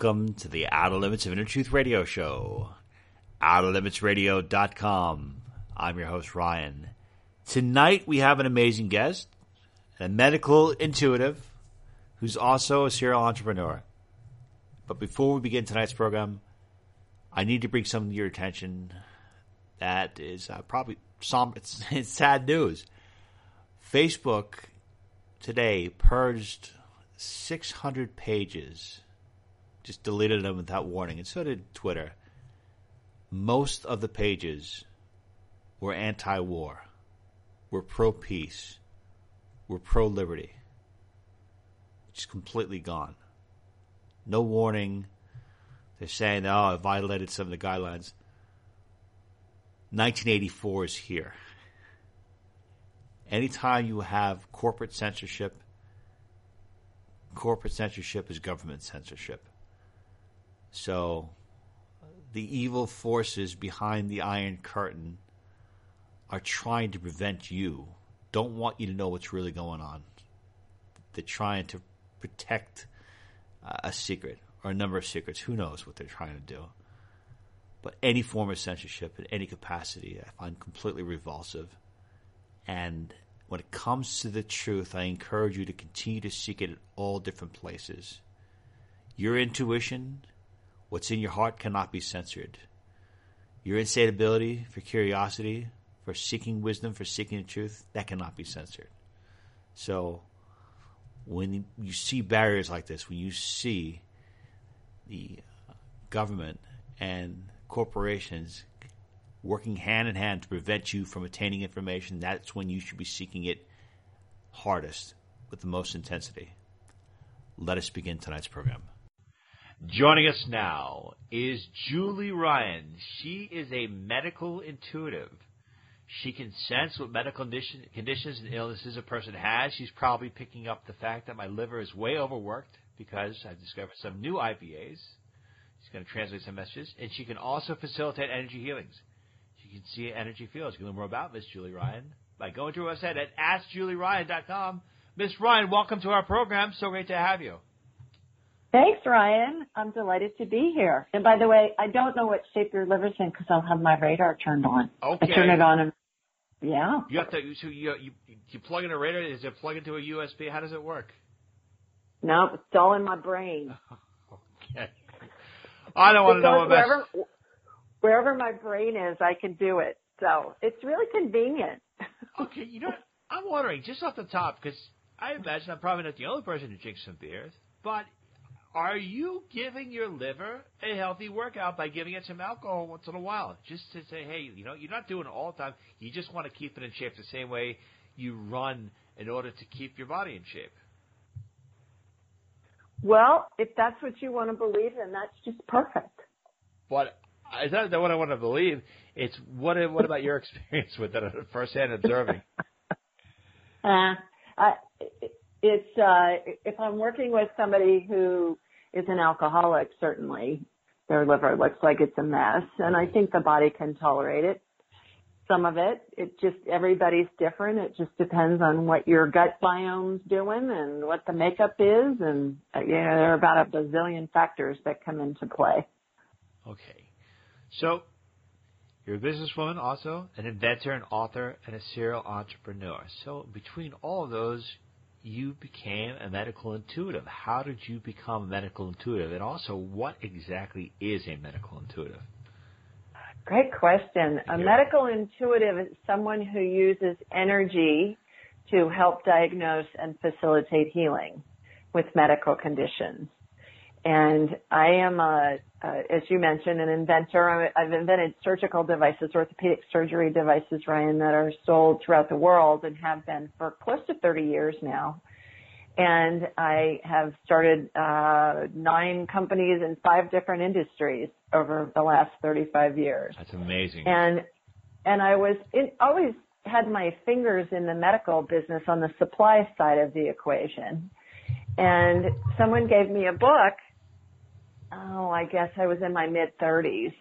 Welcome to the Outer Limits of Inner Truth Radio Show. OuterLimitsRadio.com. I'm your host, Ryan. Tonight we have an amazing guest, a medical intuitive who's also a serial entrepreneur. But before we begin tonight's program, I need to bring something to your attention that is uh, probably some it's, it's sad news. Facebook today purged 600 pages, just deleted them without warning, and so did Twitter. Most of the pages were anti war, were pro peace, were pro liberty. Just completely gone. No warning. They're saying, oh, I violated some of the guidelines. 1984 is here. Anytime you have corporate censorship, corporate censorship is government censorship. So the evil forces behind the Iron Curtain are trying to prevent you, don't want you to know what's really going on. They're trying to protect uh, a secret or a number of secrets. Who knows what they're trying to do? But any form of censorship in any capacity, I find completely revulsive. And when it comes to the truth, I encourage you to continue to seek it at all different places. Your intuition, what's in your heart, cannot be censored. Your insatiability for curiosity, for seeking wisdom, for seeking the truth, that cannot be censored. So, when you see barriers like this, when you see the uh, government and corporations working hand in hand to prevent you from attaining information, that's when you should be seeking it hardest with the most intensity. Let us begin tonight's program. Joining us now is Julie Ryan. She is a medical intuitive. She can sense what medical condition, conditions and illnesses a person has. She's probably picking up the fact that my liver is way overworked because I've discovered some new IPAs. She's going to translate some messages, and she can also facilitate energy healings. She can see energy fields. You can learn more about Miss Julie Ryan by going to her website at AskJulieRyan.com. Miss Ryan, welcome to our program. So great to have you. Thanks, Ryan. I'm delighted to be here. And by the way, I don't know what shape your liver's in because I'll have my radar turned on. Okay. I turn it on and yeah. You have to. So you you, you plug in a radar. Is it plug into a USB? How does it work? No, it's all in my brain. okay. I don't want to know about wherever, wherever my brain is, I can do it. So it's really convenient. okay, you know, what? I'm wondering just off the top because I imagine I'm probably not the only person who drinks some beers, but are you giving your liver a healthy workout by giving it some alcohol once in a while? Just to say, hey, you know, you're not doing it all the time. You just want to keep it in shape the same way you run in order to keep your body in shape. Well, if that's what you want to believe, then that's just perfect. But is that what I want to believe? It's what what about your experience with it firsthand observing? uh, I, it's uh, if I'm working with somebody who is an alcoholic, certainly their liver looks like it's a mess, and I think the body can tolerate it. Some of it, it just everybody's different. It just depends on what your gut biome's doing and what the makeup is, and uh, you know there are about a bazillion factors that come into play. Okay, so you're a businesswoman, also an inventor, an author, and a serial entrepreneur. So between all of those, you became a medical intuitive. How did you become a medical intuitive? And also, what exactly is a medical intuitive? Great question. A medical intuitive is someone who uses energy to help diagnose and facilitate healing with medical conditions. And I am, a, as you mentioned, an inventor. I've invented surgical devices, orthopedic surgery devices, Ryan, that are sold throughout the world and have been for close to 30 years now. And I have started uh, nine companies in five different industries over the last 35 years. That's amazing. And and I was in, always had my fingers in the medical business on the supply side of the equation. And someone gave me a book oh, I guess I was in my mid 30s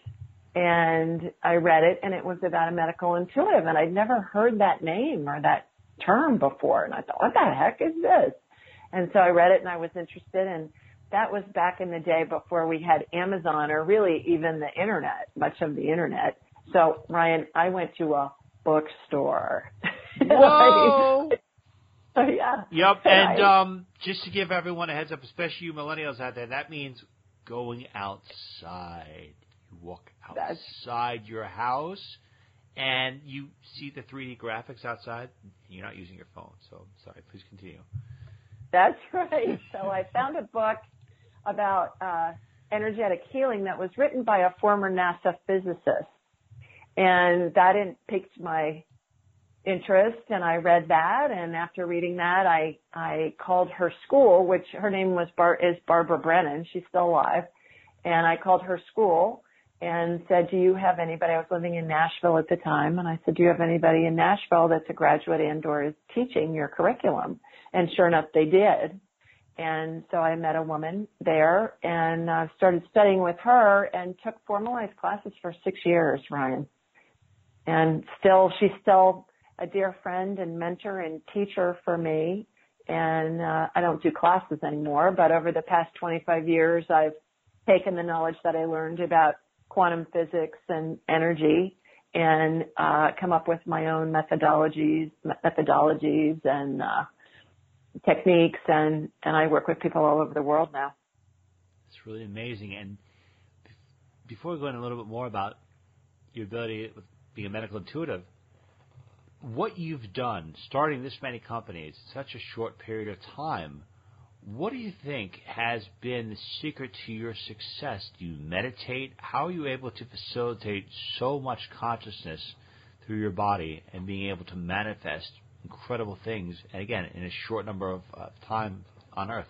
and I read it and it was about a medical intuitive and I'd never heard that name or that term before. And I thought, what the heck is this? And so I read it and I was interested and that was back in the day before we had Amazon or really even the internet, much of the internet. So Ryan, I went to a bookstore. Whoa! so yeah. Yep. And um, just to give everyone a heads up, especially you millennials out there, that means going outside. You walk outside That's... your house and you see the 3D graphics outside. You're not using your phone, so sorry. Please continue. That's right. So I found a book about uh, energetic healing that was written by a former NASA physicist, and that piqued my interest, and I read that. And after reading that, I I called her school, which her name was Bar is Barbara Brennan. She's still alive, and I called her school and said, do you have anybody? I was living in Nashville at the time, and I said, do you have anybody in Nashville that's a graduate and or is teaching your curriculum? And sure enough, they did. And so I met a woman there and uh, started studying with her and took formalized classes for six years, Ryan. And still, she's still a dear friend and mentor and teacher for me. And uh, I don't do classes anymore, but over the past 25 years, I've taken the knowledge that I learned about quantum physics and energy and uh, come up with my own methodologies, methodologies and uh, techniques, and and I work with people all over the world now. It's really amazing. And before we go in a little bit more about your ability with being a medical intuitive, what you've done, starting this many companies in such a short period of time what do you think has been the secret to your success? Do you meditate? How are you able to facilitate so much consciousness through your body and being able to manifest incredible things, and again, in a short number of uh, time on Earth?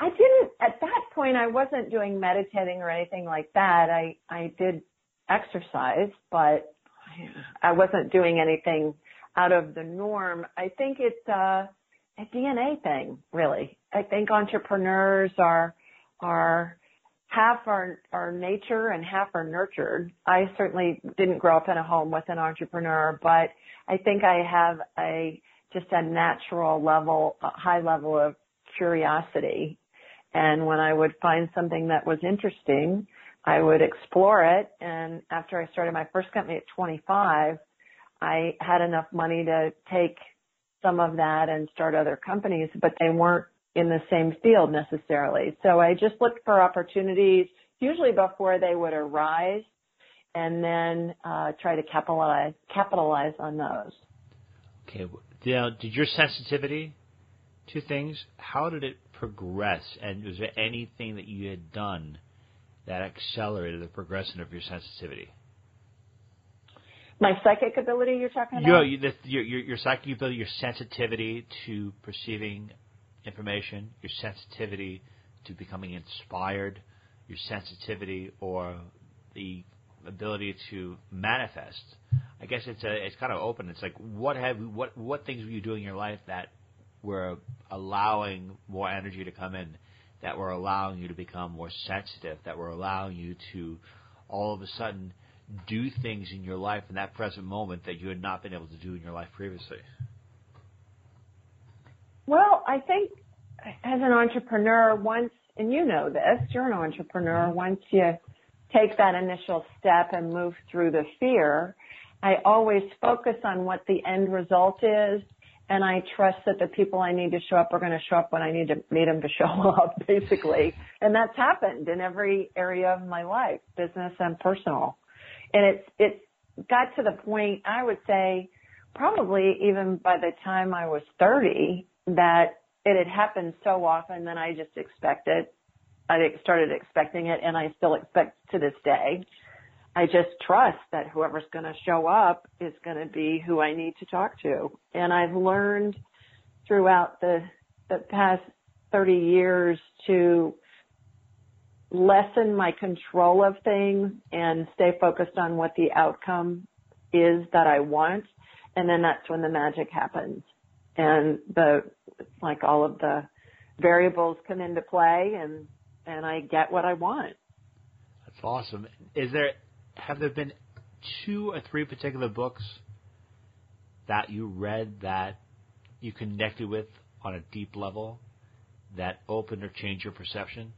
I didn't, at that point, I wasn't doing meditating or anything like that. I, I did exercise, but I wasn't doing anything out of the norm. I think it's, uh, a DNA thing, really. I think entrepreneurs are are half are are nature and half are nurtured. I certainly didn't grow up in a home with an entrepreneur, but I think I have a just a natural level, a high level of curiosity. And when I would find something that was interesting, I would explore it. And after I started my first company at 25, I had enough money to take some of that and start other companies, but they weren't in the same field necessarily. So I just looked for opportunities, usually before they would arise, and then uh, try to capitalize capitalize on those. Okay. Now, did your sensitivity to things? How did it progress? And was there anything that you had done that accelerated the progression of your sensitivity? My psychic ability you're talking about? Your, your, your, your psychic ability, your sensitivity to perceiving information, your sensitivity to becoming inspired, your sensitivity or the ability to manifest. I guess it's a, it's kind of open. It's like what have what what things were you doing in your life that were allowing more energy to come in, that were allowing you to become more sensitive, that were allowing you to all of a sudden do things in your life in that present moment that you had not been able to do in your life previously? Well, I think as an entrepreneur, once, and you know this, you're an entrepreneur, once you take that initial step and move through the fear, I always focus on what the end result is and I trust that the people I need to show up are going to show up when I need to need them to show up, basically. And that's happened in every area of my life, business and personal and it's it's got to the point I would say probably even by the time I was 30 that it had happened so often that I just expected. I started expecting it and I still expect to this day. I just trust that whoever's going to show up is going to be who I need to talk to. And I've learned throughout the the past 30 years to lessen my control of things and stay focused on what the outcome is that I want. And then that's when the magic happens. And the, like all of the variables come into play and, and I get what I want. That's awesome. Is there, have there been two or three particular books that you read that you connected with on a deep level that opened or changed your perception?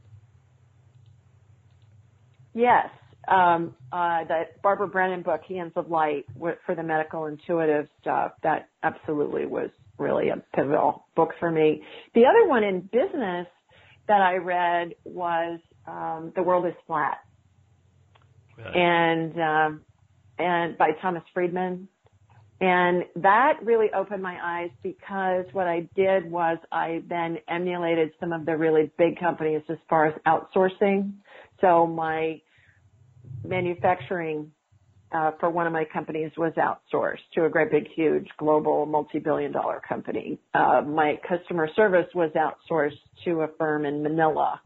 Yes. Um, uh, that Barbara Brennan book, Hands of Light, for the medical intuitive stuff, that absolutely was really a pivotal book for me. The other one in business that I read was um, The World is Flat. And um, and by Thomas Friedman. And that really opened my eyes because what I did was I then emulated some of the really big companies as far as outsourcing. So my manufacturing uh, for one of my companies was outsourced to a great big huge global multi-billion dollar company. Uh, my customer service was outsourced to a firm in Manila.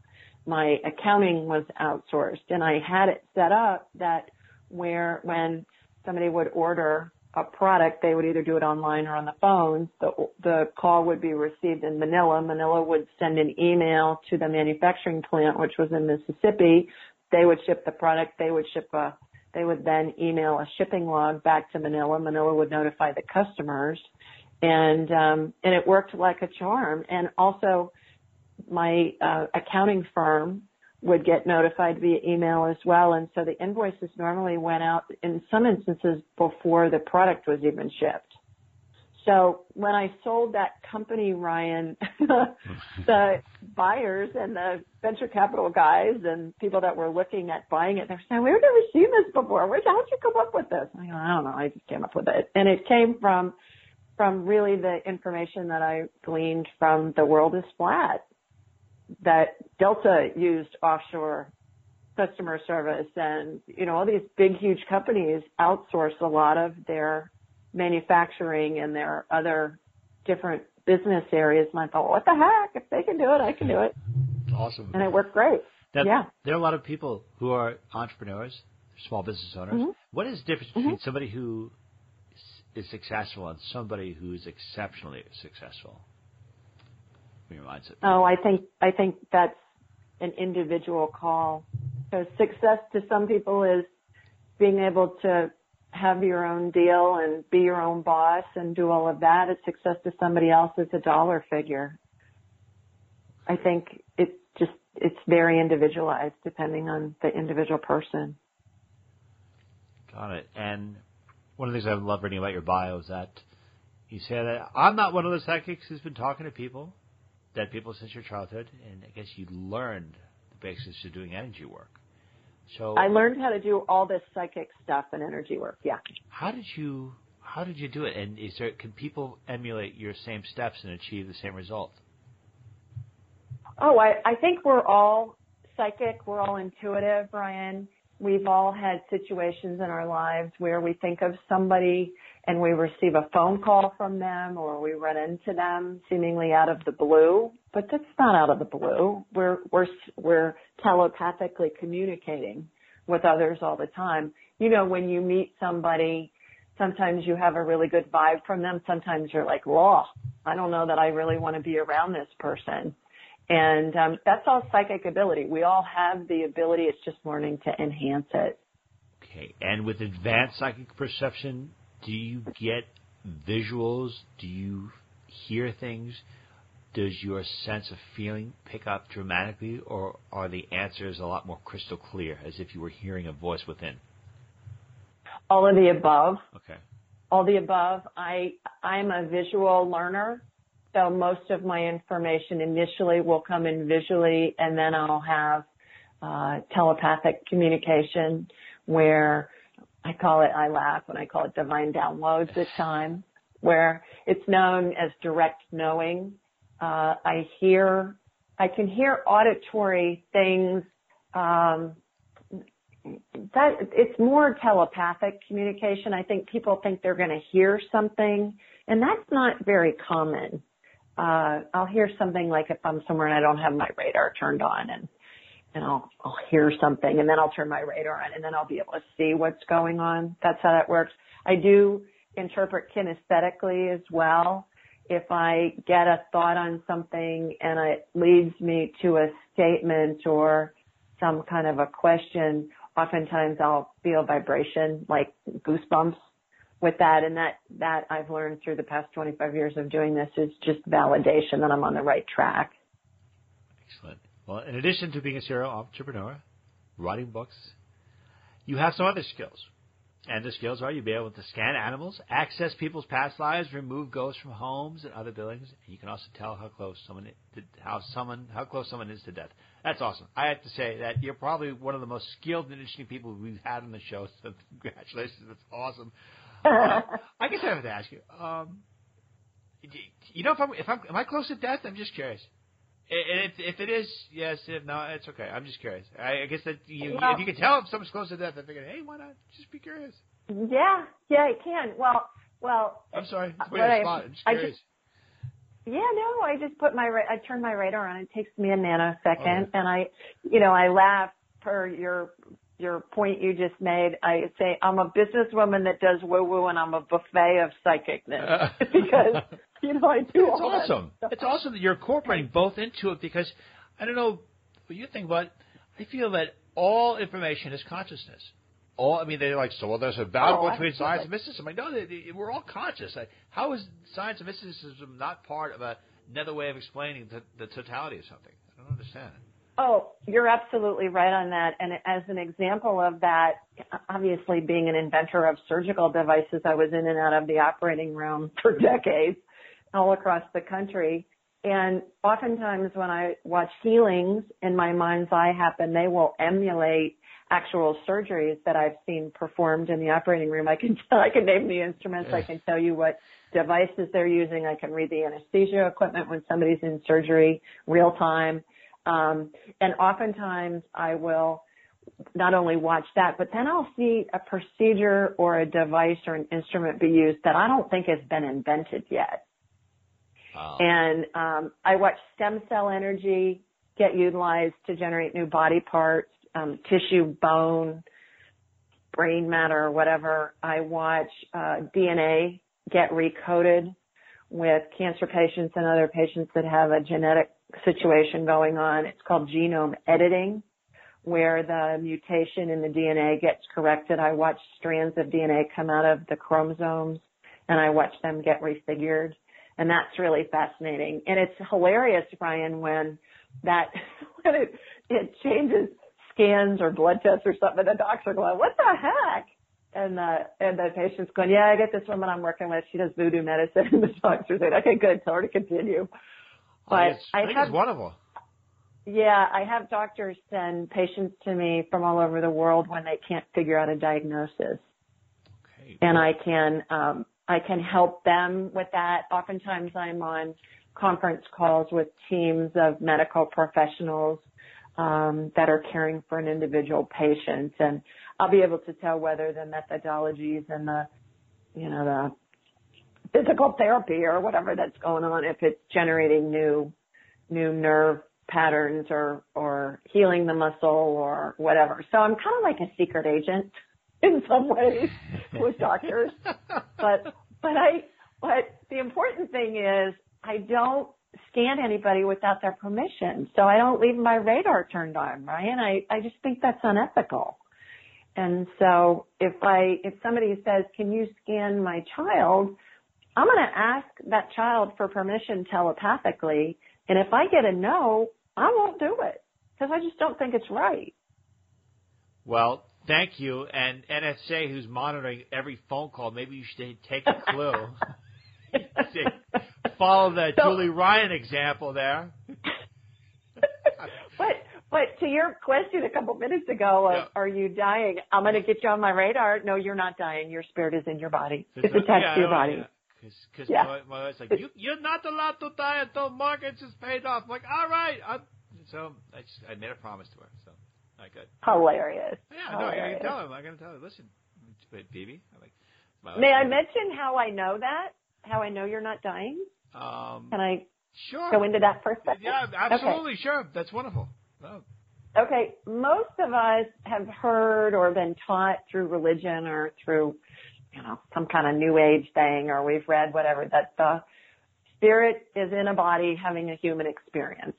My accounting was outsourced and I had it set up that where when somebody would order a product, they would either do it online or on the phone. The, the call would be received in Manila. Manila would send an email to the manufacturing plant, which was in Mississippi. They would ship the product. They would ship a, they would then email a shipping log back to Manila. Manila would notify the customers and, um, and it worked like a charm. And also my, uh, accounting firm, would get notified via email as well. And so the invoices normally went out in some instances before the product was even shipped. So when I sold that company, Ryan, the buyers and the venture capital guys and people that were looking at buying it, they're saying, we've never seen this before. Where, how'd you come up with this? I, go, I don't know. I just came up with it. And it came from, from really the information that I gleaned from the world is flat that Delta used offshore customer service and, you know, all these big, huge companies outsource a lot of their manufacturing and their other different business areas. And I thought, what the heck? If they can do it, I can do it. Awesome. And it worked great. Now, yeah. There are a lot of people who are entrepreneurs, small business owners. Mm-hmm. What is the difference mm-hmm. between somebody who is successful and somebody who is exceptionally successful? Your mindset? Oh, I think I think that's an individual call. So success to some people is being able to have your own deal and be your own boss and do all of that. A success to somebody else is a dollar figure. I think it's just it's very individualized depending on the individual person. Got it. And one of the things I love reading about your bio is that you say that I'm not one of the psychics who's been talking to people dead people since your childhood, and I guess you learned the basics of doing energy work. So I learned how to do all this psychic stuff and energy work. Yeah. How did you How did you do it? And is there can people emulate your same steps and achieve the same result? Oh, I, I think we're all psychic. We're all intuitive, Ryan. We've all had situations in our lives where we think of somebody and we receive a phone call from them or we run into them seemingly out of the blue, but that's not out of the blue. We're, we're, we're telepathically communicating with others all the time. You know, when you meet somebody, sometimes you have a really good vibe from them. Sometimes you're like, whoa, I don't know that I really want to be around this person. And um, that's all psychic ability. We all have the ability. It's just learning to enhance it. Okay. And with advanced psychic perception, do you get visuals? Do you hear things? Does your sense of feeling pick up dramatically, or are the answers a lot more crystal clear, as if you were hearing a voice within? All of the above. Okay. All the above. I I'm a visual learner, so most of my information initially will come in visually, and then I'll have uh, telepathic communication where I call it, I laugh when I call it divine downloads at times, where it's known as direct knowing. Uh, I hear, I can hear auditory things, um, that it's more telepathic communication. I think people think they're going to hear something, and that's not very common. Uh, I'll hear something like if I'm somewhere and I don't have my radar turned on, and and I'll, I'll hear something and then I'll turn my radar on and then I'll be able to see what's going on. That's how that works. I do interpret kinesthetically as well. If I get a thought on something and it leads me to a statement or some kind of a question, oftentimes I'll feel vibration like goosebumps with that. And that, that I've learned through the past 25 years of doing this is just validation that I'm on the right track. Excellent. Well, in addition to being a serial entrepreneur, writing books, you have some other skills. And the skills are you'll be able to scan animals, access people's past lives, remove ghosts from homes and other buildings, and you can also tell how close someone how someone how close someone is to death. That's awesome. I have to say that you're probably one of the most skilled and interesting people we've had on the show. So congratulations, that's awesome. uh, I guess I have to ask you. Um, you know, if I'm if I'm am I close to death? I'm just curious. If, if it is, yes. If no, it's okay. I'm just curious. I, I guess that you, well, if you can tell if someone's close to death, I figured, hey, why not? Just be curious. Yeah, yeah, it can. Well, well. I'm sorry. Put I, spot. I'm just curious. Just, yeah, no, I just put my I turn my radar on. It takes me a nanosecond, oh, okay. and I, you know, I laugh per your your point you just made. I say I'm a businesswoman that does woo woo, and I'm a buffet of psychicness because you know I do. It's awesome. It's awesome that you're incorporating both into it because I don't know what you think, but I feel that all information is consciousness. All I mean, they're like, so well, there's a battle oh, between science and mysticism. I know that we're all conscious. Like, how is science and mysticism not part of a, another way of explaining the, the totality of something? I don't understand. Oh, you're absolutely right on that. And as an example of that, obviously being an inventor of surgical devices, I was in and out of the operating room for decades all across the country. And oftentimes when I watch healings in my mind's eye happen, they will emulate actual surgeries that I've seen performed in the operating room. I can tell, I can name the instruments. I can tell you what devices they're using. I can read the anesthesia equipment when somebody's in surgery real time. Um, and oftentimes I will not only watch that, but then I'll see a procedure or a device or an instrument be used that I don't think has been invented yet. Wow. And um, I watch stem cell energy get utilized to generate new body parts, um, tissue, bone, brain matter, whatever. I watch uh, DNA get recoded with cancer patients and other patients that have a genetic situation going on. It's called genome editing, where the mutation in the DNA gets corrected. I watch strands of DNA come out of the chromosomes and I watch them get refigured. And that's really fascinating. And it's hilarious, Ryan, when that, when it, it changes scans or blood tests or something, and the doctor going, what the heck? And the, and the patient's going, yeah, I get this woman I'm working with. She does voodoo medicine. And the doctor's saying, okay, good. Tell her to continue. But I, I, I have, wonderful. Yeah, I have doctors send patients to me from all over the world when they can't figure out a diagnosis. Okay. And I can, um, I can help them with that. Oftentimes I'm on conference calls with teams of medical professionals um, that are caring for an individual patient, and I'll be able to tell whether the methodologies and the, you know, the physical therapy or whatever that's going on, if it's generating new, new nerve patterns or, or healing the muscle or whatever. So I'm kind of like a secret agent in some ways with doctors, but, but I, but the important thing is I don't scan anybody without their permission. So I don't leave my radar turned on, Ryan. I, I just think that's unethical. And so if I, if somebody says, can you scan my child? I'm going to ask that child for permission telepathically. And if I get a no, I won't do it because I just don't think it's right. Well, thank you. And NSA, who's monitoring every phone call, maybe you should take a clue. Follow the so, Julie Ryan example there. but but to your question a couple minutes ago of yeah. are you dying? I'm going to get you on my radar. No, you're not dying. Your spirit is in your body. It's attached yeah, to your body. Because yeah. my, my wife's like, you, you're not allowed to die until mortgage is paid off. I'm like, all right. I'm, so I, just, I made a promise to her. I hilarious. Yeah, hilarious. no, I can tell him. I'm gonna tell him. Listen, wait, Phoebe. I'm like, May I mention how I know that? How I know you're not dying? Um, Can I sure go into that for a second? Yeah, absolutely. Okay. Sure. That's wonderful. Oh. Okay. Most of us have heard or been taught through religion or through you know, some kind of new age thing or we've read whatever that the spirit is in a body having a human experience.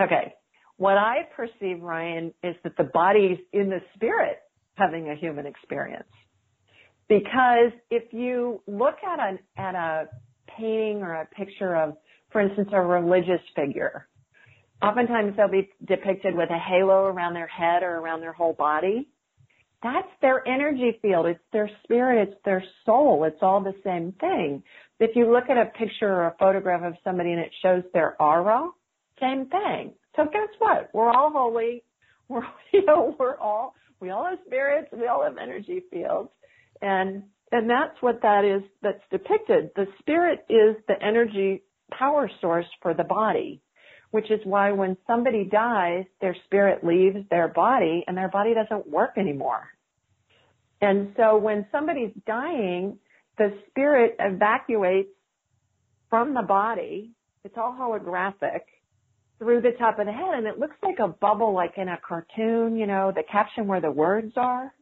Okay. What I perceive, Ryan, is that the body's in the spirit having a human experience. Because if you look at a, at a painting or a picture of, for instance, a religious figure, oftentimes they'll be depicted with a halo around their head or around their whole body. That's their energy field. It's their spirit. It's their soul. It's all the same thing. If you look at a picture or a photograph of somebody and it shows their aura, same thing. So guess what? We're all holy. We're, you know, we're all, we all have spirits. We all have energy fields. And, and that's what that is that's depicted. The spirit is the energy power source for the body which is why when somebody dies, their spirit leaves their body and their body doesn't work anymore. And so when somebody's dying, the spirit evacuates from the body. It's all holographic through the top of the head and it looks like a bubble like in a cartoon, you know, the caption where the words are.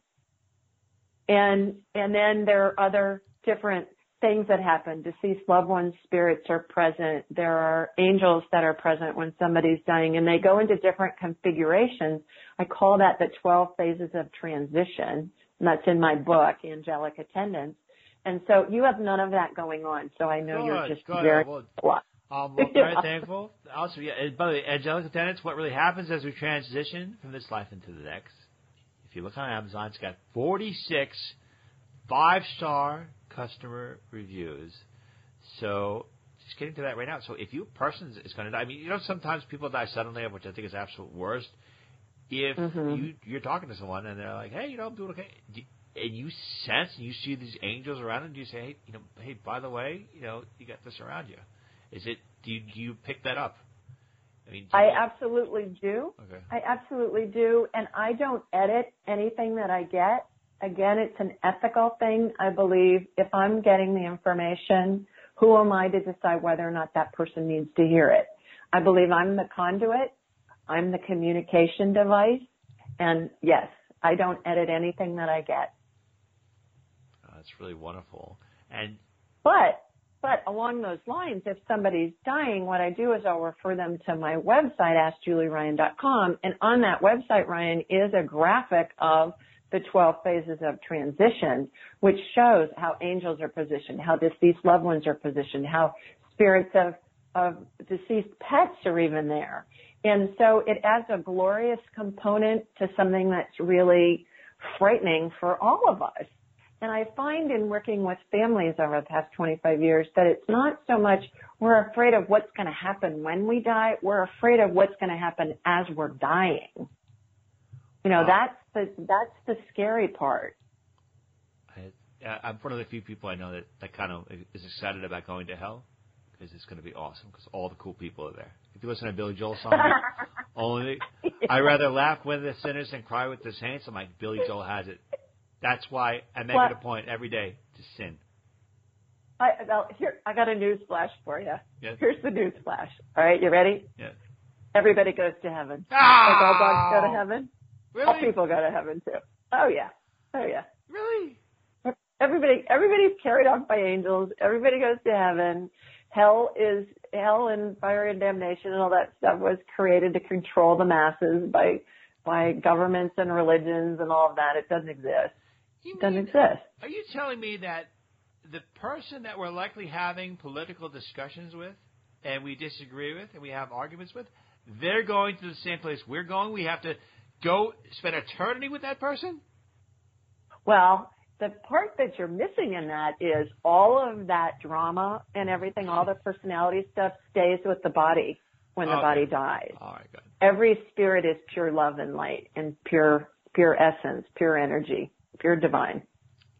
And, and then there are other different things that happen. Deceased loved ones' spirits are present. There are angels that are present when somebody's dying and they go into different configurations. I call that the 12 phases of transition. And that's in my book, Angelic Attendants. And so you have none of that going on. So I know good, you're just good. very well, um, well, very thankful. Also, yeah, by the way, angelic attendants, what really happens as we transition from this life into the next? If you look on Amazon, it's got 46 five star customer reviews. So just getting to that right now. So if you person is going to die, I mean, you know, sometimes people die suddenly, which I think is absolute worst. If Mhm. you you're talking to someone and they're like, "Hey, you know, I'm doing okay," do- and you sense and you see these angels around them, do you say, "Hey, you know, hey, by the way, you know, you got this around you"? Is it? Do you, do you pick that up? I mean, I absolutely do. okay. I absolutely do. And I don't edit anything that I get. Again, it's an ethical thing. I believe if I'm getting the information, who am I to decide whether or not that person needs to hear it? I believe I'm the conduit. I'm the communication device. And yes, I don't edit anything that I get. Oh, that's really wonderful. And But, but along those lines, if somebody's dying, what I do is I'll refer them to my website, AskJulieRyan.com, and on that website, Ryan, is a graphic of the 12 phases of transition, which shows how angels are positioned, how deceased loved ones are positioned, how spirits of, of deceased pets are even there. And so it adds a glorious component to something that's really frightening for all of us. And I find in working with families over the past 25 years that it's not so much we're afraid of what's going to happen when we die, we're afraid of what's going to happen as we're dying. You know, Wow. that's the, that's the scary part. I, I'm one of the few people I know that, that kind of is excited about going to hell because it's going to be awesome because all the cool people are there. If you listen to Billy Joel song, only I rather laugh with the sinners than cry with the saints. I'm like Billy Joel has it. That's why I make What? it a point every day to sin. I, well, here, I got a news flash for you. Yes. Here's the news flash. All right, you ready? Yes. Everybody goes to heaven. Ah! Like all dogs go to heaven. Really? All people go to heaven too. Oh yeah. Oh yeah. Really? Everybody, everybody's carried off by angels. Everybody goes to heaven. Hell is hell and fire and damnation and all that stuff was created to control the masses by by governments and religions and all of that. It doesn't exist. You doesn't mean- exist. Are you telling me that the person that we're likely having political discussions with, and we disagree with, and we have arguments with, they're going to the same place we're going? We have to go spend eternity with that person? Well, the part that you're missing in that is all of that drama and everything, all the personality stuff stays with the body when the Okay. body dies. All right, good. Every spirit is pure love and light and pure, pure essence, pure energy, pure divine.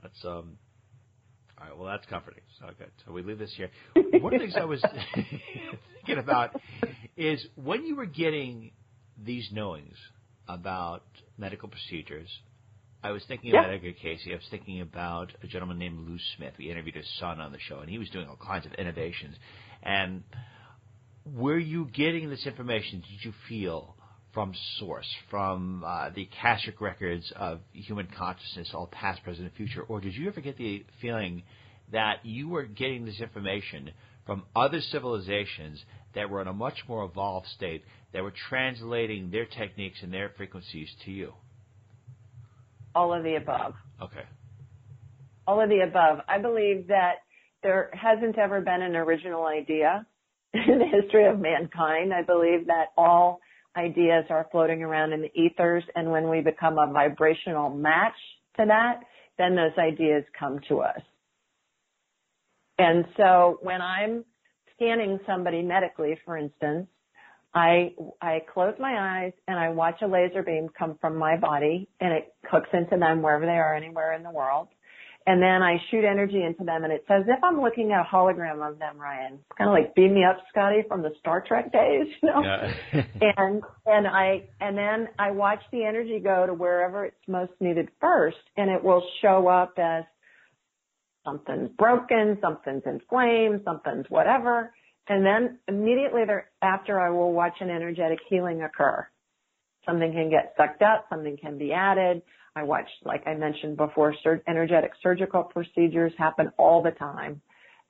That's um. All right. Well, that's comforting. So good. So we leave this here. One of the things I was thinking about is when you were getting these knowings about medical procedures. I was thinking Yeah. about Edgar Cayce. I was thinking about a gentleman named Lou Smith. We interviewed his son on the show, and he was doing all kinds of innovations. And were you getting this information? Did you feel from source, from uh, the akashic records of human consciousness, all past, present, and future, or did you ever get the feeling that you were getting this information from other civilizations that were in a much more evolved state that were translating their techniques and their frequencies to you? All of the above. Okay. All of the above. I believe that there hasn't ever been an original idea in the history of mankind. I believe that all ideas are floating around in the ethers, and when we become a vibrational match to that, then those ideas come to us. And so when I'm scanning somebody medically, for instance, I I close my eyes and I watch a laser beam come from my body and it hooks into them wherever they are anywhere in the world. And then I shoot energy into them and it's as if I'm looking at a hologram of them, Ryan. It's kind of like beam me up, Scotty, from the Star Trek days, you know? Yeah. and, and I, and then I watch the energy go to wherever it's most needed first and it will show up as something's broken, something's inflamed, something's whatever. And then immediately thereafter, I will watch an energetic healing occur. Something can get sucked up, something can be added. I watch, like I mentioned before, sur- energetic surgical procedures happen all the time.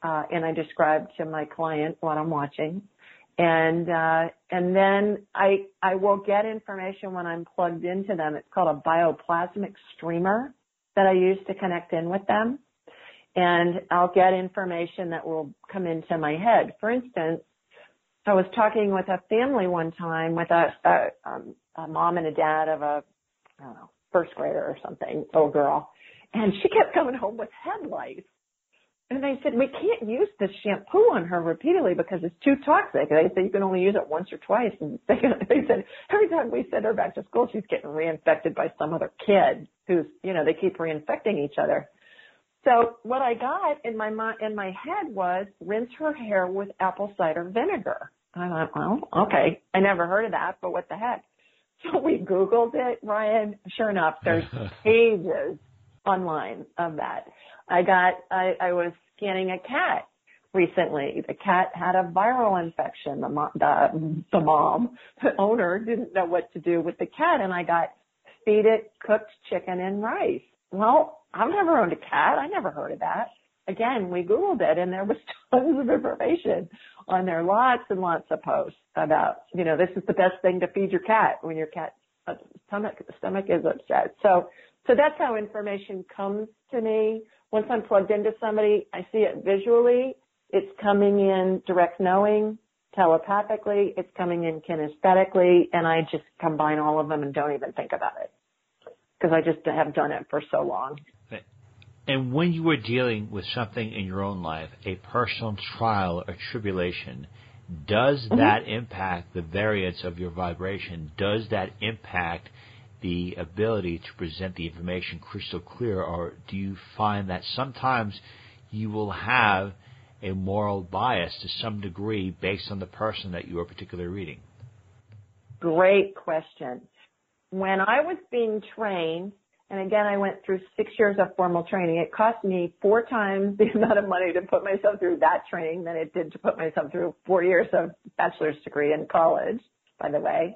Uh, and I describe to my client what I'm watching. And, uh, and then I, I will get information when I'm plugged into them. It's called a bioplasmic streamer that I use to connect in with them and I'll get information that will come into my head. For instance, I was talking with a family one time with a, a, um, a mom and a dad of a, I don't know, first grader or something, little girl, and she kept coming home with head lice. And they said, we can't use this shampoo on her repeatedly because it's too toxic. And they said you can only use it once or twice. And they, they said every time we send her back to school, she's getting reinfected by some other kid who's, you know, they keep reinfecting each other. So what I got in my in my head was rinse her hair with apple cider vinegar. I thought, well, okay. I never heard of that, but what the heck? So we Googled it, Ryan. Sure enough, there's pages online of that. I got, I, I was scanning a cat recently. The cat had a viral infection. The mom, the, the mom, the owner didn't know what to do with the cat and I got feed it cooked chicken and rice. Well, I've never owned a cat. I never heard of that. Again, we Googled it and there was tons of information on there, lots and lots of posts about, you know, this is the best thing to feed your cat when your cat's uh, stomach, stomach is upset. So, so that's how information comes to me. Once I'm plugged into somebody, I see it visually. It's coming in direct knowing, telepathically. It's coming in kinesthetically, and I just combine all of them and don't even think about it because I just have done it for so long. And when you are dealing with something in your own life, a personal trial or tribulation, does mm-hmm. that impact the variance of your vibration? Does that impact the ability to present the information crystal clear, or do you find that sometimes you will have a moral bias to some degree based on the person that you are particularly reading? Great question when I was being trained, and again, I went through six years of formal training. It cost me four times the amount of money to put myself through that training than it did to put myself through four years of bachelor's degree in college, by the way.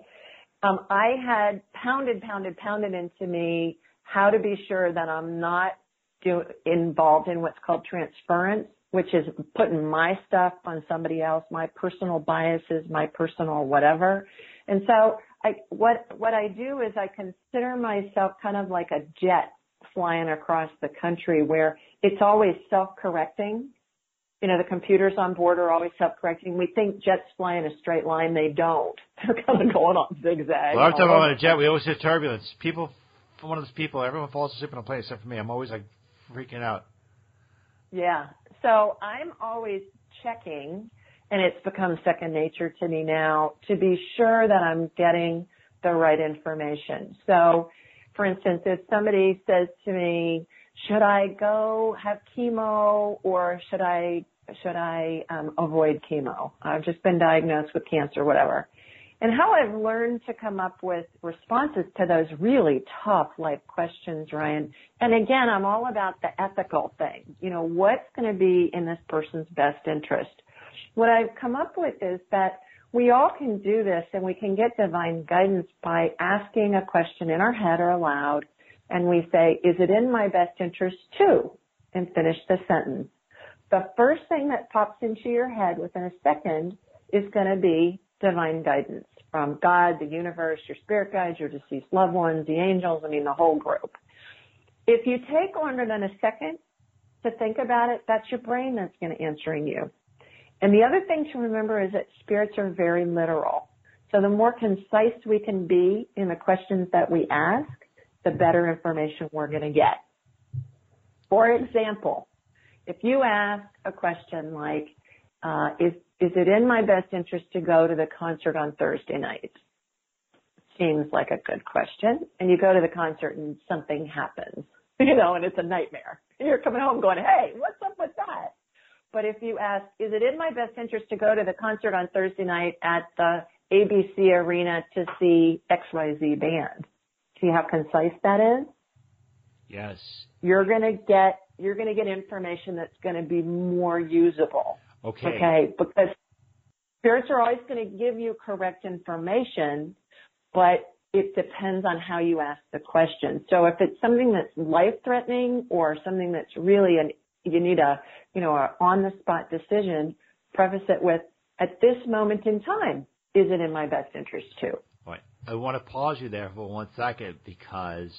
Um, I had pounded, pounded, pounded into me how to be sure that I'm not do, involved in what's called transference, which is putting my stuff on somebody else, my personal biases, my personal whatever. And so I, what, what I do is I consider myself kind of like a jet flying across the country where it's always self-correcting. You know, the computers on board are always self-correcting. We think jets fly in a straight line. They don't. They're kind of going on zigzag. Well, every time I'm on a jet, we always hit turbulence. People, one of those people, everyone falls asleep on a plane except for me. I'm always like freaking out. Yeah. So I'm always checking and it's become second nature to me now to be sure that I'm getting the right information. So, for instance, if somebody says to me, should I go have chemo or should I should I um, avoid chemo? I've just been diagnosed with cancer, whatever. And how I've learned to come up with responses to those really tough life questions, Ryan. And again, I'm all about the ethical thing. You know, what's going to be in this person's best interest? What I've come up with is that we all can do this and we can get divine guidance by asking a question in our head or aloud and we say, is it in my best interest to? And finish the sentence. The first thing that pops into your head within a second is going to be divine guidance from God, the universe, your spirit guides, your deceased loved ones, the angels, I mean the whole group. If you take longer than a second to think about it, that's your brain that's going to answering you. And the other thing to remember is that spirits are very literal. So the more concise we can be in the questions that we ask, the better information we're going to get. For example, if you ask a question like, uh, is, is it in my best interest to go to the concert on Thursday night? Seems like a good question. And you go to the concert and something happens, you know, and it's a nightmare. You're coming home going, hey, what's up with that? But if you ask, is it in my best interest to go to the concert on Thursday night at the ABC Arena to see XYZ band? See how concise that is? Yes. You're going to get you're going to get information that's going to be more usable. Okay. Okay, because spirits are always going to give you correct information, but it depends on how you ask the question. So if it's something that's life threatening or something that's really an you need a you know a on the spot decision, preface it with at this moment in time, is it in my best interest too? Right. I want to pause you there for one second because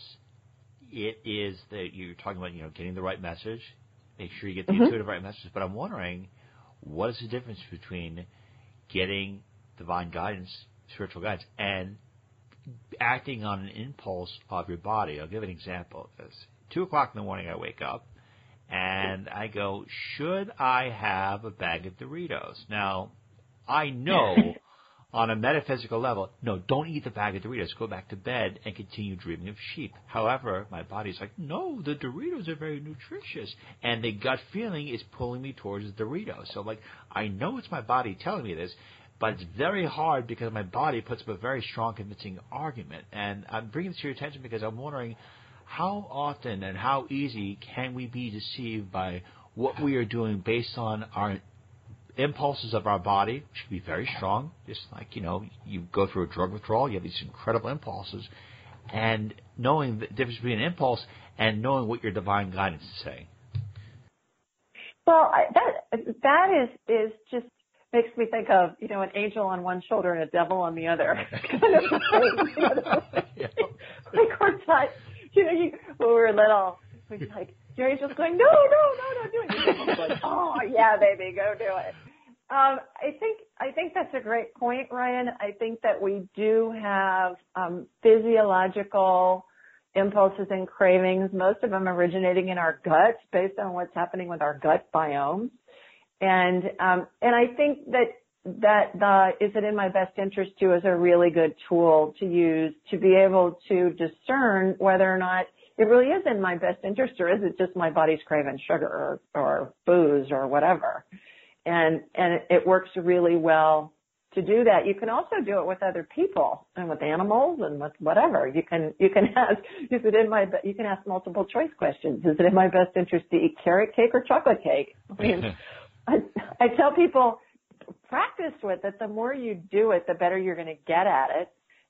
it is that you're talking about, you know, getting the right message. Make sure you get the mm-hmm. intuitive right message. But I'm wondering, what is the difference between getting divine guidance, spiritual guidance, and acting on an impulse of your body? I'll give an example of this. Two o'clock in the morning, I wake up and I go, should I have a bag of Doritos? Now, I know on a metaphysical level, no, don't eat the bag of Doritos. Go back to bed and continue dreaming of sheep. However, my body's like, no, the Doritos are very nutritious. And the gut feeling is pulling me towards the Doritos. So, like, I know it's my body telling me this, but it's very hard because my body puts up a very strong, convincing argument. And I'm bringing this to your attention because I'm wondering how often and how easy can we be deceived by what we are doing based on our impulses of our body should be very strong. Just like, you know, you go through a drug withdrawal, you have these incredible impulses. And knowing the difference between an impulse and knowing what your divine guidance is saying. Well, that that is is just makes me think of you know an angel on one shoulder and a devil on the other. kind of like we're taught, know, when we were little, we like Jerry's just going, no, no, no, no, do it. Like, oh yeah, baby, go do it. Um, I think I think that's a great point, Ryan. I think that we do have um, physiological impulses and cravings, most of them originating in our guts based on what's happening with our gut biome. And um, and I think that that the is it in my best interest to is a really good tool to use to be able to discern whether or not it really is in my best interest or is it just my body's craving sugar or, or booze or whatever and and it works really well to do that. You can also do it with other people and with animals and with whatever. You can you can ask is it in my you can ask multiple choice questions. Is it in my best interest to eat carrot cake or chocolate cake? I mean, I, I tell people practice with it. The more you do it, the better you're going to get at it.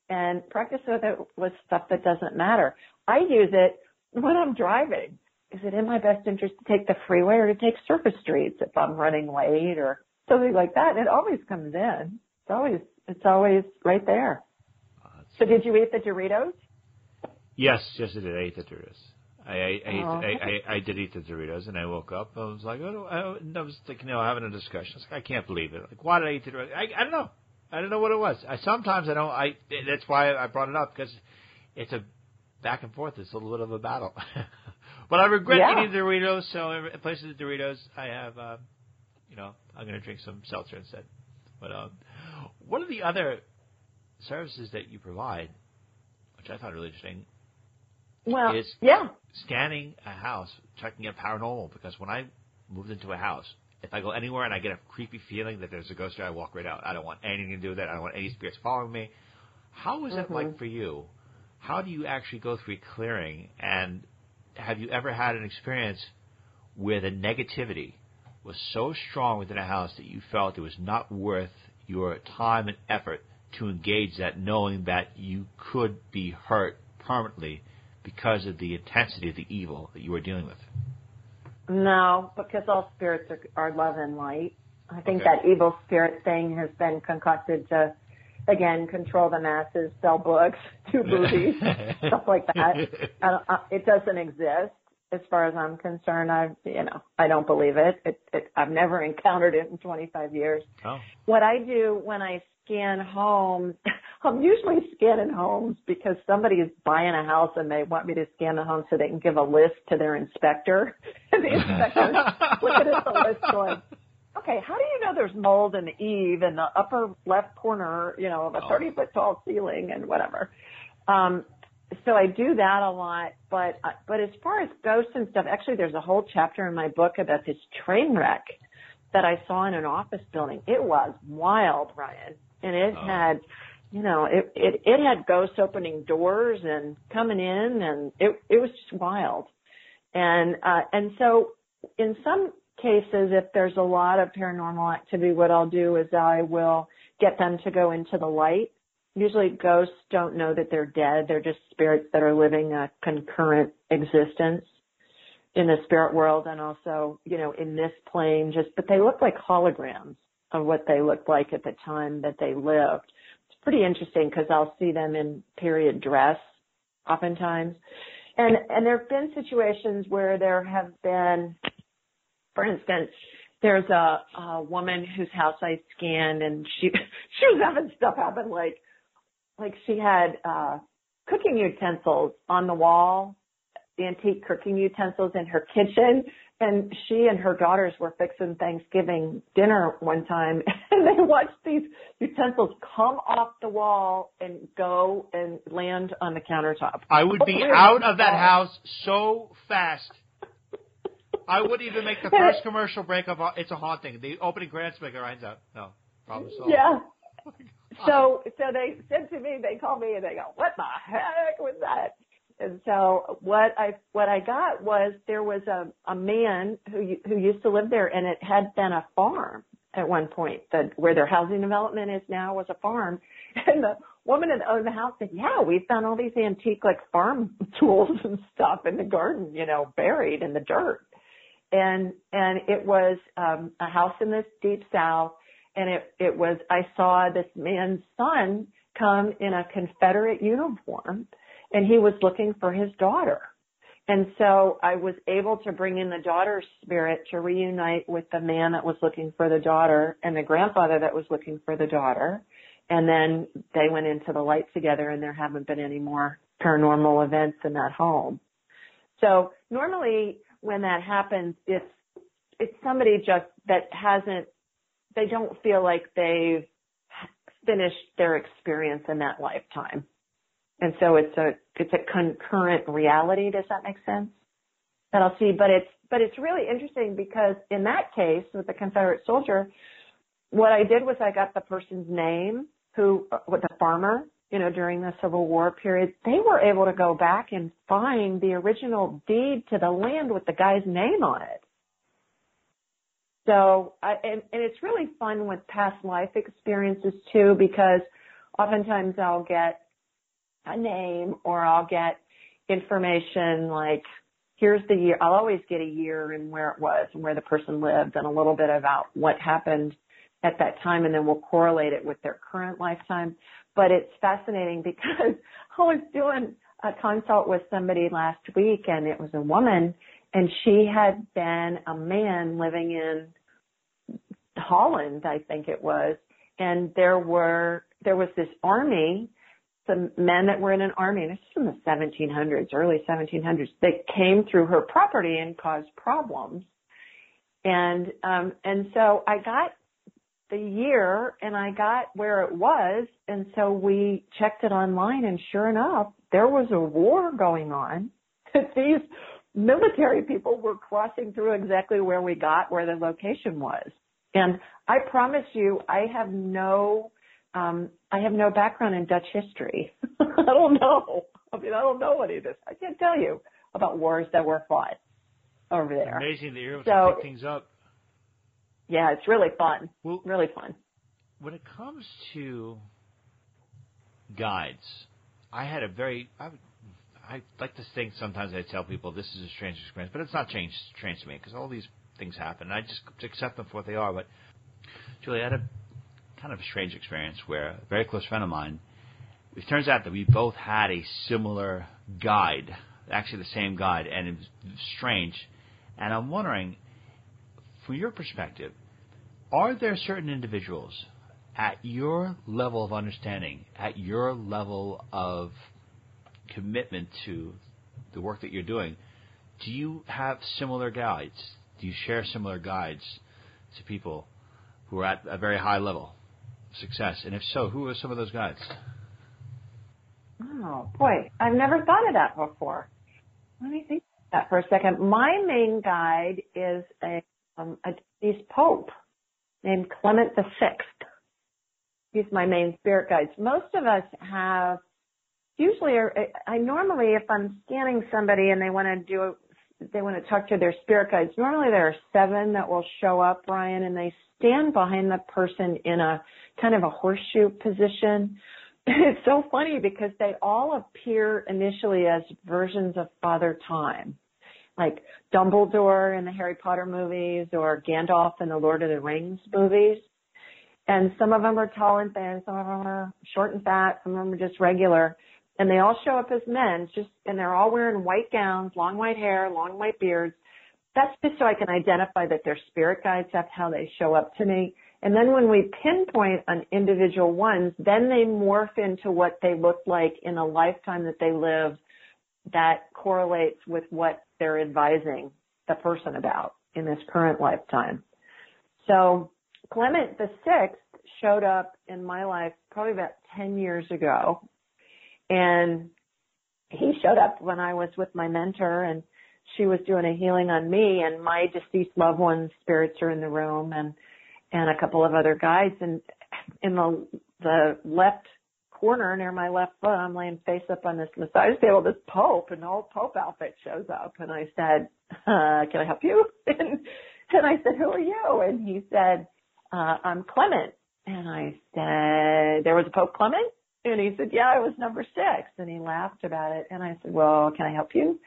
And practice with it with stuff that doesn't matter. I use it when I'm driving is it in my best interest to take the freeway or to take surface streets if I'm running late or something like that? And it always comes in. It's always it's always right there. Uh, so did you eat the Doritos? Yes, yes, I did. I ate the Doritos. I I, I, oh. I, I, I did eat the Doritos, and I woke up. I was like, oh, I, I was like, you know, having a discussion. I was like, I can't believe it. Like, why did I eat the Doritos? I, I don't know. I don't know what it was. I sometimes I don't. I that's why I brought it up because it's a back and forth. It's a little bit of a battle. But I regret yeah. eating Doritos, so in place of the Doritos, I have, uh, you know, I'm going to drink some seltzer instead. But um, one of the other services that you provide, which I found really interesting, well, is yeah. scanning a house, checking out paranormal. Because when I moved into a house, if I go anywhere and I get a creepy feeling that there's a ghost there, I walk right out. I don't want anything to do with that. I don't want any spirits following me. How is mm-hmm. like for you? How do you actually go through clearing and have you ever had an experience where the negativity was so strong within a house that you felt it was not worth your time and effort to engage that, knowing that you could be hurt permanently because of the intensity of the evil that you are dealing with? No, because all spirits are, are love and light. I think okay. that evil spirit thing has been concocted to, again, control the masses, sell books, do movies, stuff like that. Uh, it doesn't exist. As far as I'm concerned. I, you know, I don't believe it. It, it. I've never encountered it in 25 years. Oh. What I do when I scan homes, I'm usually scanning homes because somebody is buying a house and they want me to scan the home so they can give a list to their inspector. And the inspector looking at the list going, okay, how do you know there's mold in the eave in the upper left corner, you know, of a 30 foot tall ceiling and whatever. Um, so I do that a lot, but, uh, but as far as ghosts and stuff, actually there's a whole chapter in my book about this train wreck that I saw in an office building. It was wild, Ryan. And it Oh. had, you know, it, it, it had ghosts opening doors and coming in and it, it was just wild. And, uh, and so in some cases, if there's a lot of paranormal activity, what I'll do is I will get them to go into the light. Usually ghosts don't know that they're dead. They're just spirits that are living a concurrent existence in the spirit world and also, you know, in this plane just, but they look like holograms of what they looked like at the time that they lived. It's pretty interesting because I'll see them in period dress oftentimes. And, and there have been situations where there have been, for instance, there's a, a woman whose house I scanned and she, she was having stuff happen like, like she had, uh, cooking utensils on the wall, antique cooking utensils in her kitchen. And she and her daughters were fixing Thanksgiving dinner one time and they watched these utensils come off the wall and go and land on the countertop. I would be out of that house so fast. I wouldn't even make the first commercial break of It's a Haunting. The opening grants maker finds out. No, problem solved. Yeah. So, so they said to me, they called me and they go, what the heck was that? And so what I, what I got was there was a, a man who, who used to live there and it had been a farm at one point that where their housing development is now was a farm. And the woman that owned the house said, yeah, we found all these antique like farm tools and stuff in the garden, you know, buried in the dirt. And, and it was, um, a house in the deep south and it it was I saw this man's son come in a Confederate uniform and he was looking for his daughter. And so I was able to bring in the daughter's spirit to reunite with the man that was looking for the daughter and the grandfather that was looking for the daughter. And then they went into the light together and there haven't been any more paranormal events in that home. So normally when that happens, it's, it's somebody just that hasn't they don't feel like they've finished their experience in that lifetime. And so it's a, it's a concurrent reality. Does that make sense? That I'll see, but it's, but it's really interesting because in that case with the Confederate soldier, what I did was I got the person's name who, with the farmer, you know, during the Civil War period, they were able to go back and find the original deed to the land with the guy's name on it. So, I, and, and it's really fun with past life experiences too, because oftentimes I'll get a name or I'll get information like, here's the year, I'll always get a year and where it was and where the person lived and a little bit about what happened at that time and then we'll correlate it with their current lifetime. But it's fascinating because I was doing a consult with somebody last week and it was a woman and she had been a man living in Holland, I think it was, and there were there was this army, some men that were in an army, and this is in the 1700s, early 1700s, that came through her property and caused problems, and um, and so I got the year and I got where it was, and so we checked it online, and sure enough, there was a war going on. That These military people were crossing through exactly where we got where the location was. And I promise you, I have no, um, I have no background in Dutch history. I don't know. I mean, I don't know any of this. I can't tell you about wars that were fought over there. Amazing that you're able So- to pick things up. Yeah, it's really fun. Well, Really fun. when it comes to guides, I had a very I, would- I like to think sometimes I tell people this is a strange experience, but it's not strange strange to me because all these things happen. And I just accept them for what they are. But Julie, I had a kind of a strange experience where a very close friend of mine. It turns out that we both had a similar guide actually the same guide, and it was strange. And I'm wondering, from your perspective, are there certain individuals at your level of understanding, at your level of commitment to the work that you're doing, do you have similar guides? Do you share similar guides to people who are at a very high level of success? And if so, who are some of those guides? Oh boy, I've never thought of that before. Let me think that for a second. My main guide is a, um, a deceased pope named Clement the Sixth. He's my main spirit guide. Most of us have usually I normally if I'm scanning somebody and they want to do they want to talk to their spirit guides. Normally there are seven that will show up, Ryan, and they stand behind the person in a kind of a horseshoe position. It's so funny because they all appear initially as versions of Father Time, like Dumbledore in the Harry Potter movies or Gandalf in the Lord of the Rings movies. And some of them are tall and thin, some of them are short and fat, some of them are just regular and they all show up as men, just and they're all wearing white gowns, long white hair, long white beards. That's just so I can identify that they're spirit guides. That's how they show up to me. And then when we pinpoint on individual ones, then they morph into what they look like in a lifetime that they lived that correlates with what they're advising the person about in this current lifetime. So Clement the Sixth showed up in my life probably about 10 years ago and he showed up when I was with my mentor and she was doing a healing on me and my deceased loved ones spirits are in the room and and a couple of other guides and in the the left corner near my left foot I'm laying face up on this massage table this pope an old pope outfit shows up. And I said uh can I help you? And and I said who are you? And he said uh I'm Clement. And I said there was a Pope Clement and he said, yeah, I was number six. And he laughed about it. And I said, well, can I help you?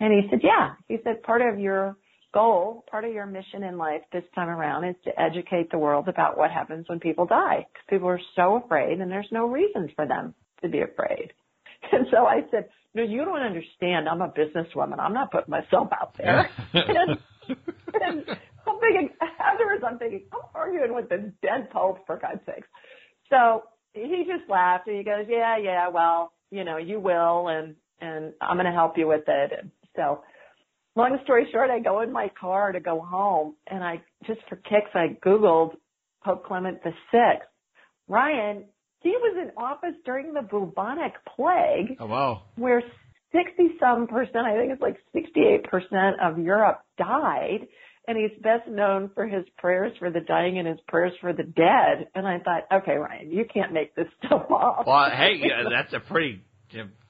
And he said, yeah. He said, part of your goal, part of your mission in life this time around is to educate the world about what happens when people die. Because people are so afraid and there's no reason for them to be afraid. And so I said, no, you don't understand. I'm a businesswoman. I'm not putting myself out there. and, and I'm thinking, afterwards I'm thinking, I'm arguing with this dead pope for God's sakes. So he just laughed and he goes, yeah, yeah, well, you know, you will, and and I'm going to help you with it. And so, long story short, I go in my car to go home, and I just for kicks, I googled Pope Clement the Sixth. Ryan, he was in office during the bubonic plague. Oh wow! Where sixty some percent, I think it's like sixty eight percent of Europe died and he's best known for his prayers for the dying and his prayers for the dead. And I thought, okay, Ryan, you can't make this stuff up. Well, hey, yeah, that's a pretty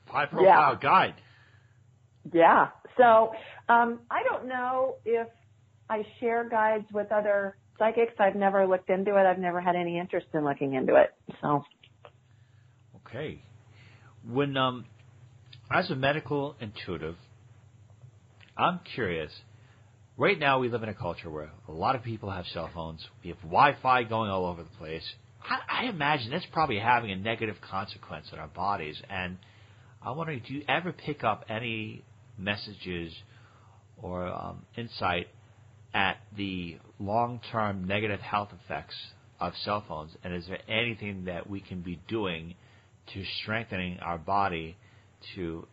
high profile yeah. guide. Yeah. So um, I don't know if I share guides with other psychics. I've never looked into it. I've never had any interest in looking into it. So. Okay. When um, as a medical intuitive, I'm curious right now we live in a culture where a lot of people have cell phones. We have Wi-Fi going all over the place. I, I imagine that's probably having a negative consequence on our bodies. And I'm wondering, do you ever pick up any messages or um, insight at the long-term negative health effects of cell phones? And is there anything that we can be doing to strengthening our body to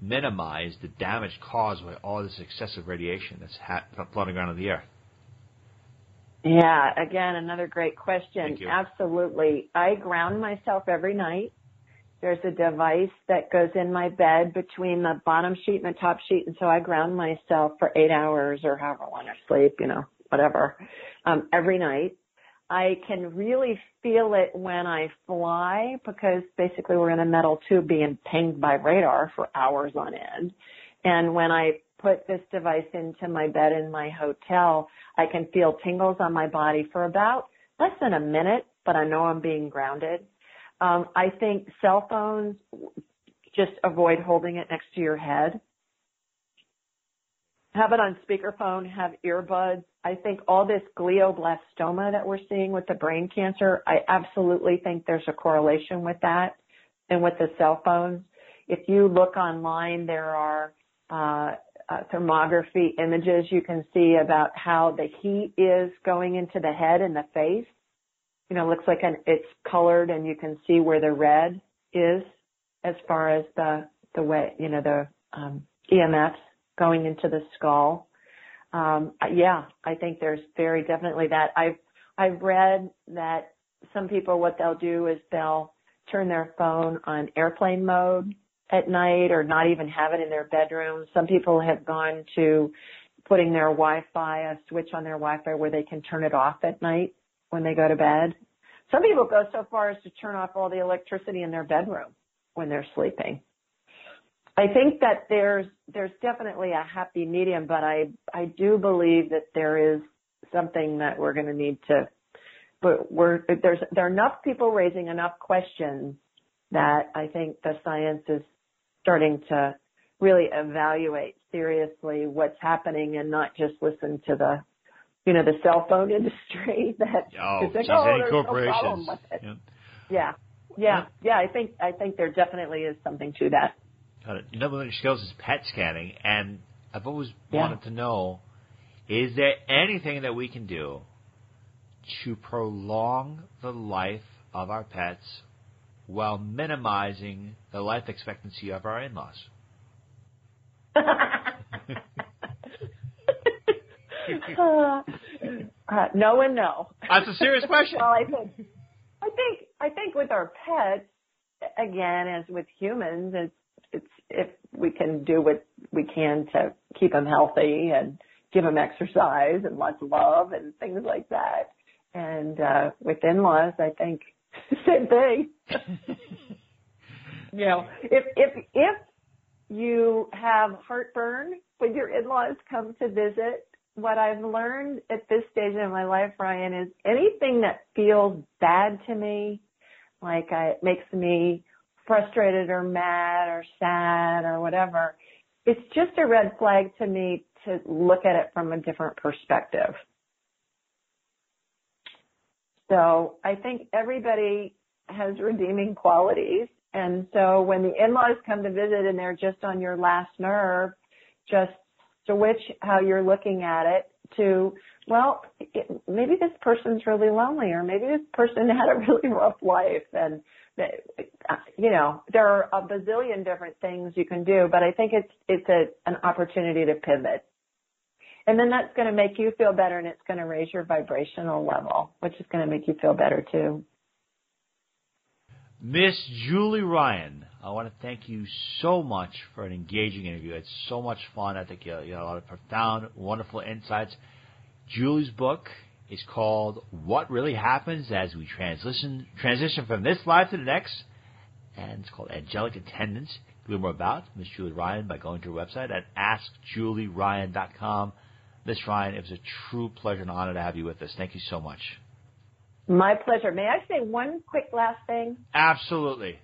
minimize the damage caused by all this excessive radiation that's ha- floating around in the air? Yeah, again, another great question. Absolutely. I ground myself every night. There's a device that goes in my bed between the bottom sheet and the top sheet, and so I ground myself for eight hours or however long I sleep, you know, whatever, um, every night. I can really feel it when I fly because basically we're in a metal tube being pinged by radar for hours on end. And when I put this device into my bed in my hotel, I can feel tingles on my body for about less than a minute, but I know I'm being grounded. Um, I think cell phones, just avoid holding it next to your head have it on speakerphone, have earbuds. I think all this glioblastoma that we're seeing with the brain cancer, I absolutely think there's a correlation with that and with the cell phones. if you look online, there are uh, uh, thermography images you can see about how the heat is going into the head and the face. You know, looks like an, it's colored and you can see where the red is as far as the, the way, you know, the, um, EMFs going into the skull. Um, yeah, I think there's very definitely that. I've, I've read that some people, what they'll do is they'll turn their phone on airplane mode at night or not even have it in their bedroom. Some people have gone to putting their Wi-Fi, a switch on their Wi-Fi where they can turn it off at night when they go to bed. Some people go so far as to turn off all the electricity in their bedroom when they're sleeping. I think that there's there's definitely a happy medium, but I I do believe that there is something that we're going to need to. But we're there's there are enough people raising enough questions that I think the science is starting to really evaluate seriously what's happening and not just listen to the you know the cell phone industry that oh, like, oh, any corporations. No problem with it. Yeah. yeah. Yeah, yeah, I think I think there definitely is something to that. Got it. Another one skills is PET scanning, and I've always Yeah. wanted to know: is there anything that we can do to prolong the life of our pets while minimizing the life expectancy of our in-laws? uh, uh, no and no. That's a serious question. well, I think, I think, I think with our pets, again, as with humans, it's if we can do what we can to keep them healthy and give them exercise and lots of love and things like that. And uh, with in-laws, I think same thing. you know, if if if you have heartburn when your in-laws come to visit, what I've learned at this stage in my life, Ryan, is anything that feels bad to me, like I, it makes me frustrated or mad or sad or whatever, it's just a red flag to me to look at it from a different perspective. So I think everybody has redeeming qualities. And so when the in-laws come to visit and they're just on your last nerve, just switch how you're looking at it to, well, it, maybe this person's really lonely or maybe this person had a really rough life and uh, you know, there are a bazillion different things you can do, but I think it's, it's a, an opportunity to pivot. And then that's going to make you feel better and it's going to raise your vibrational level, which is going to make you feel better too. Miss Julie Ryan, I want to thank you so much for an engaging interview. It's so much fun. I think you you had a lot of profound, wonderful insights. Julie's book is called What Really Happens as We Transition Transition from This Life to the Next, and it's called Angelic Attendants. You can learn more about Miss Julie Ryan by going to her website at AskJulieRyan.com. Miss Ryan, it was a true pleasure and honor to have you with us. Thank you so much. My pleasure. May I say one quick last thing? Absolutely.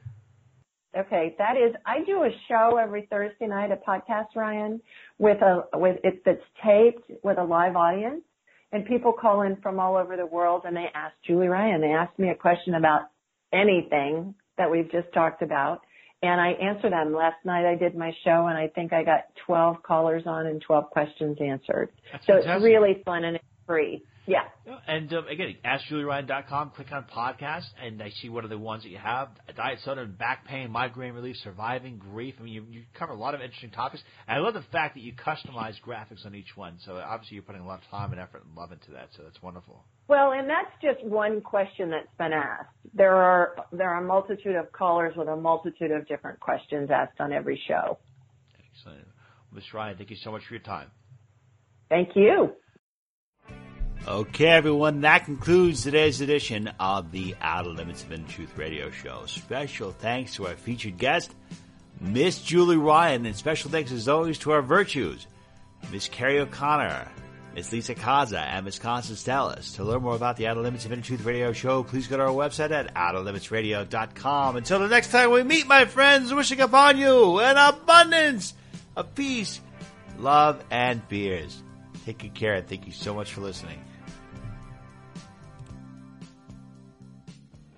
Okay, that is, I do a show every Thursday night, a podcast, Ryan, with a with it that's taped with a live audience, and people call in from all over the world and they ask Julie Ryan. They ask me a question about anything that we've just talked about, and I answer them. Last night I did my show, and I think I got 12 callers on and 12 questions answered. That's so fantastic. it's really fun and it's free. Yeah. And um, again, AskJulieRyan.com, click on podcast, and I see what are the ones that you have. Diet soda, back pain, migraine relief, surviving grief. I mean, you, you cover a lot of interesting topics. And I love the fact that you customize graphics on each one. So obviously you're putting a lot of time and effort and love into that. So that's wonderful. Well, and that's just one question that's been asked. There are there are a multitude of callers with a multitude of different questions asked on every show. Excellent. Miss Ryan, thank you so much for your time. Thank you. Okay, everyone, that concludes today's edition of the Outer Limits of Inner Truth radio show. Special thanks to our featured guest, Miss Julie Ryan, and special thanks as always to our virtues, Miss Carrie O'Connor, Miss Lisa Kaza, and Miss Constance Dallas. To learn more about the Outer Limits of Inner Truth radio show, please go to our website at outerlimitsradio.com. Until the next time we meet, my friends, wishing upon you an abundance of peace, love, and beers. Take good care, and thank you so much for listening.